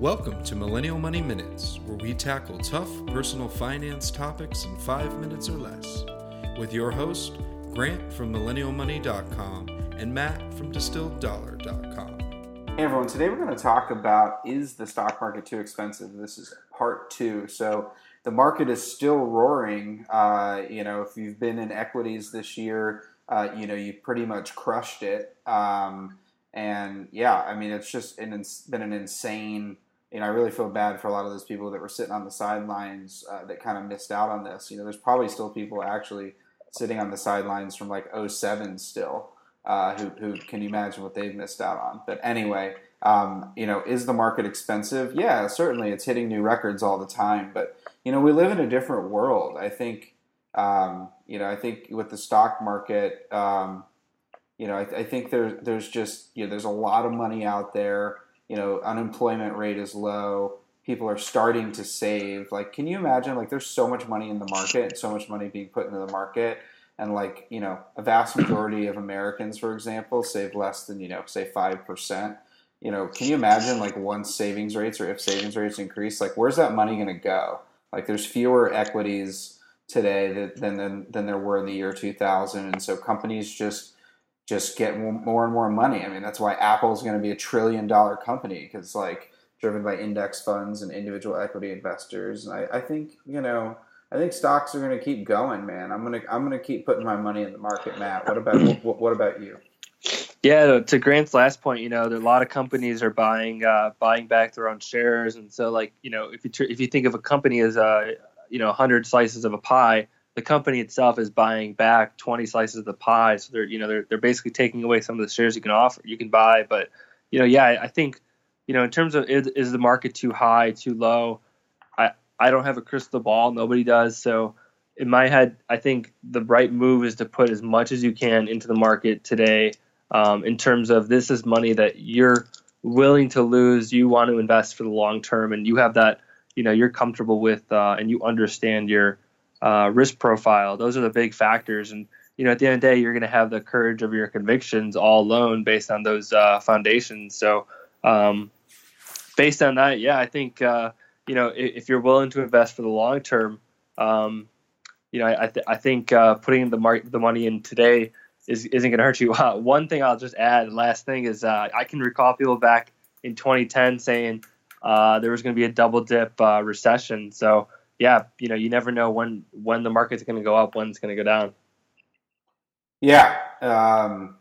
Welcome to Millennial Money Minutes, where we tackle tough personal finance topics in five minutes or less. With your host, Grant from MillennialMoney.com and Matt from DistilledDollar.com. Hey everyone, today we're going to talk about is the stock market too expensive? This is part two. So the market is still roaring. Uh, you know, if you've been in equities this year, uh, you know, you've pretty much crushed it. Um, and yeah, I mean, it's just an, been an insane. You know, I really feel bad for a lot of those people that were sitting on the sidelines uh, that kind of missed out on this. You know, there's probably still people actually sitting on the sidelines from like 07 still. Uh, who, who can you imagine what they've missed out on? But anyway, um, you know, is the market expensive? Yeah, certainly it's hitting new records all the time. But you know, we live in a different world. I think, um, you know, I think with the stock market, um, you know, I, I think there's there's just you know there's a lot of money out there. You know, unemployment rate is low. People are starting to save. Like, can you imagine? Like, there's so much money in the market and so much money being put into the market, and like you know, a vast majority of Americans, for example, save less than you know, say five percent. You know, can you imagine like once savings rates or if savings rates increase, like where's that money going to go? Like, there's fewer equities today than than than there were in the year 2000, and so companies just just get more and more money. I mean, that's why Apple is going to be a trillion dollar company because like driven by index funds and individual equity investors. And I, I think you know, I think stocks are going to keep going, man. I'm gonna I'm gonna keep putting my money in the market, Matt. What about what, what about you? Yeah, to Grant's last point, you know, a lot of companies are buying uh, buying back their own shares, and so like you know, if you tr- if you think of a company as uh, you know 100 slices of a pie, the company itself is buying back 20 slices of the pie. So they're, you know, they're, they're basically taking away some of the shares you can offer, you can buy. But, you know, yeah, I think, you know, in terms of is, is the market too high, too low? I, I don't have a crystal ball. Nobody does. So in my head, I think the right move is to put as much as you can into the market today. Um, in terms of this is money that you're willing to lose, you want to invest for the long term, and you have that, you know, you're comfortable with, uh, and you understand your uh, risk profile. Those are the big factors. And, you know, at the end of the day, you're going to have the courage of your convictions all alone based on those uh, foundations. So, um, based on that, yeah, I think, uh, you know, if, if, you're willing to invest for the long term, um, you know, I, th- I think uh, putting the mar- the money in today is, isn't going to hurt you. one thing I'll just add, last thing is uh, I can recall people back in 2010 saying uh, there was going to be a double dip recession. So, yeah, you know, you never know when when the market's going to go up, when it's going to go down. Yeah, um,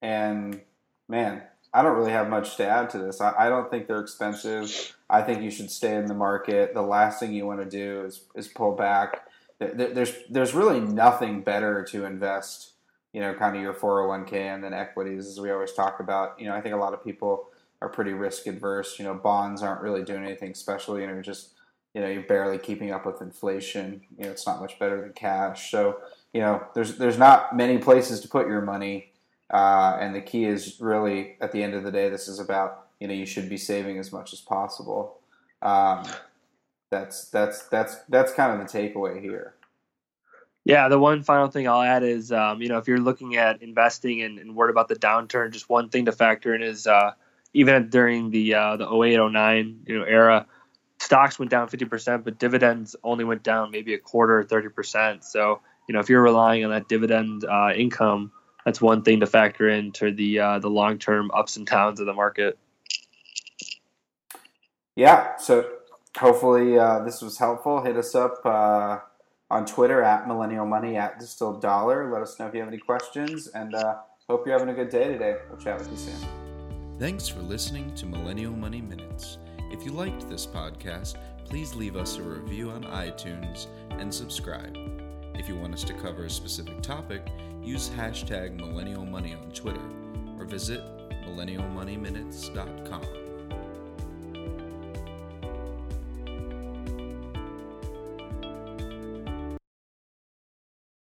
and man, I don't really have much to add to this. I, I, don't think they're expensive. I think you should stay in the market. The last thing you want to do is is pull back. There's there's really nothing better to invest, you know, kind of your 401k and then equities, as we always talk about. You know, I think a lot of people are pretty risk adverse. You know, bonds aren't really doing anything special. You know, just you know you're barely keeping up with inflation. You know it's not much better than cash. So you know there's there's not many places to put your money, uh, and the key is really at the end of the day this is about you know you should be saving as much as possible. Um, that's that's that's that's kind of the takeaway here. Yeah, the one final thing I'll add is, um, you know, if you're looking at investing and, and, worried about the downturn, just one thing to factor in is uh, even during the uh, the 08, 09 you know era, stocks went down 50%, but dividends only went down maybe a quarter or 30%. So, you know, if you're relying on that dividend uh, income, that's one thing to factor into the uh, the long term ups and downs of the market. Yeah. So hopefully uh, this was helpful. Hit us up uh, on Twitter at Millennial Money at Distilled Dollar. Let us know if you have any questions, and uh, hope you're having a good day today. We'll chat with you soon. Thanks for listening to Millennial Money Minutes. If you liked this podcast, please leave us a review on iTunes and subscribe. If you want us to cover a specific topic, use hashtag Millennial Money on Twitter or visit millennialmoneyminutes.com.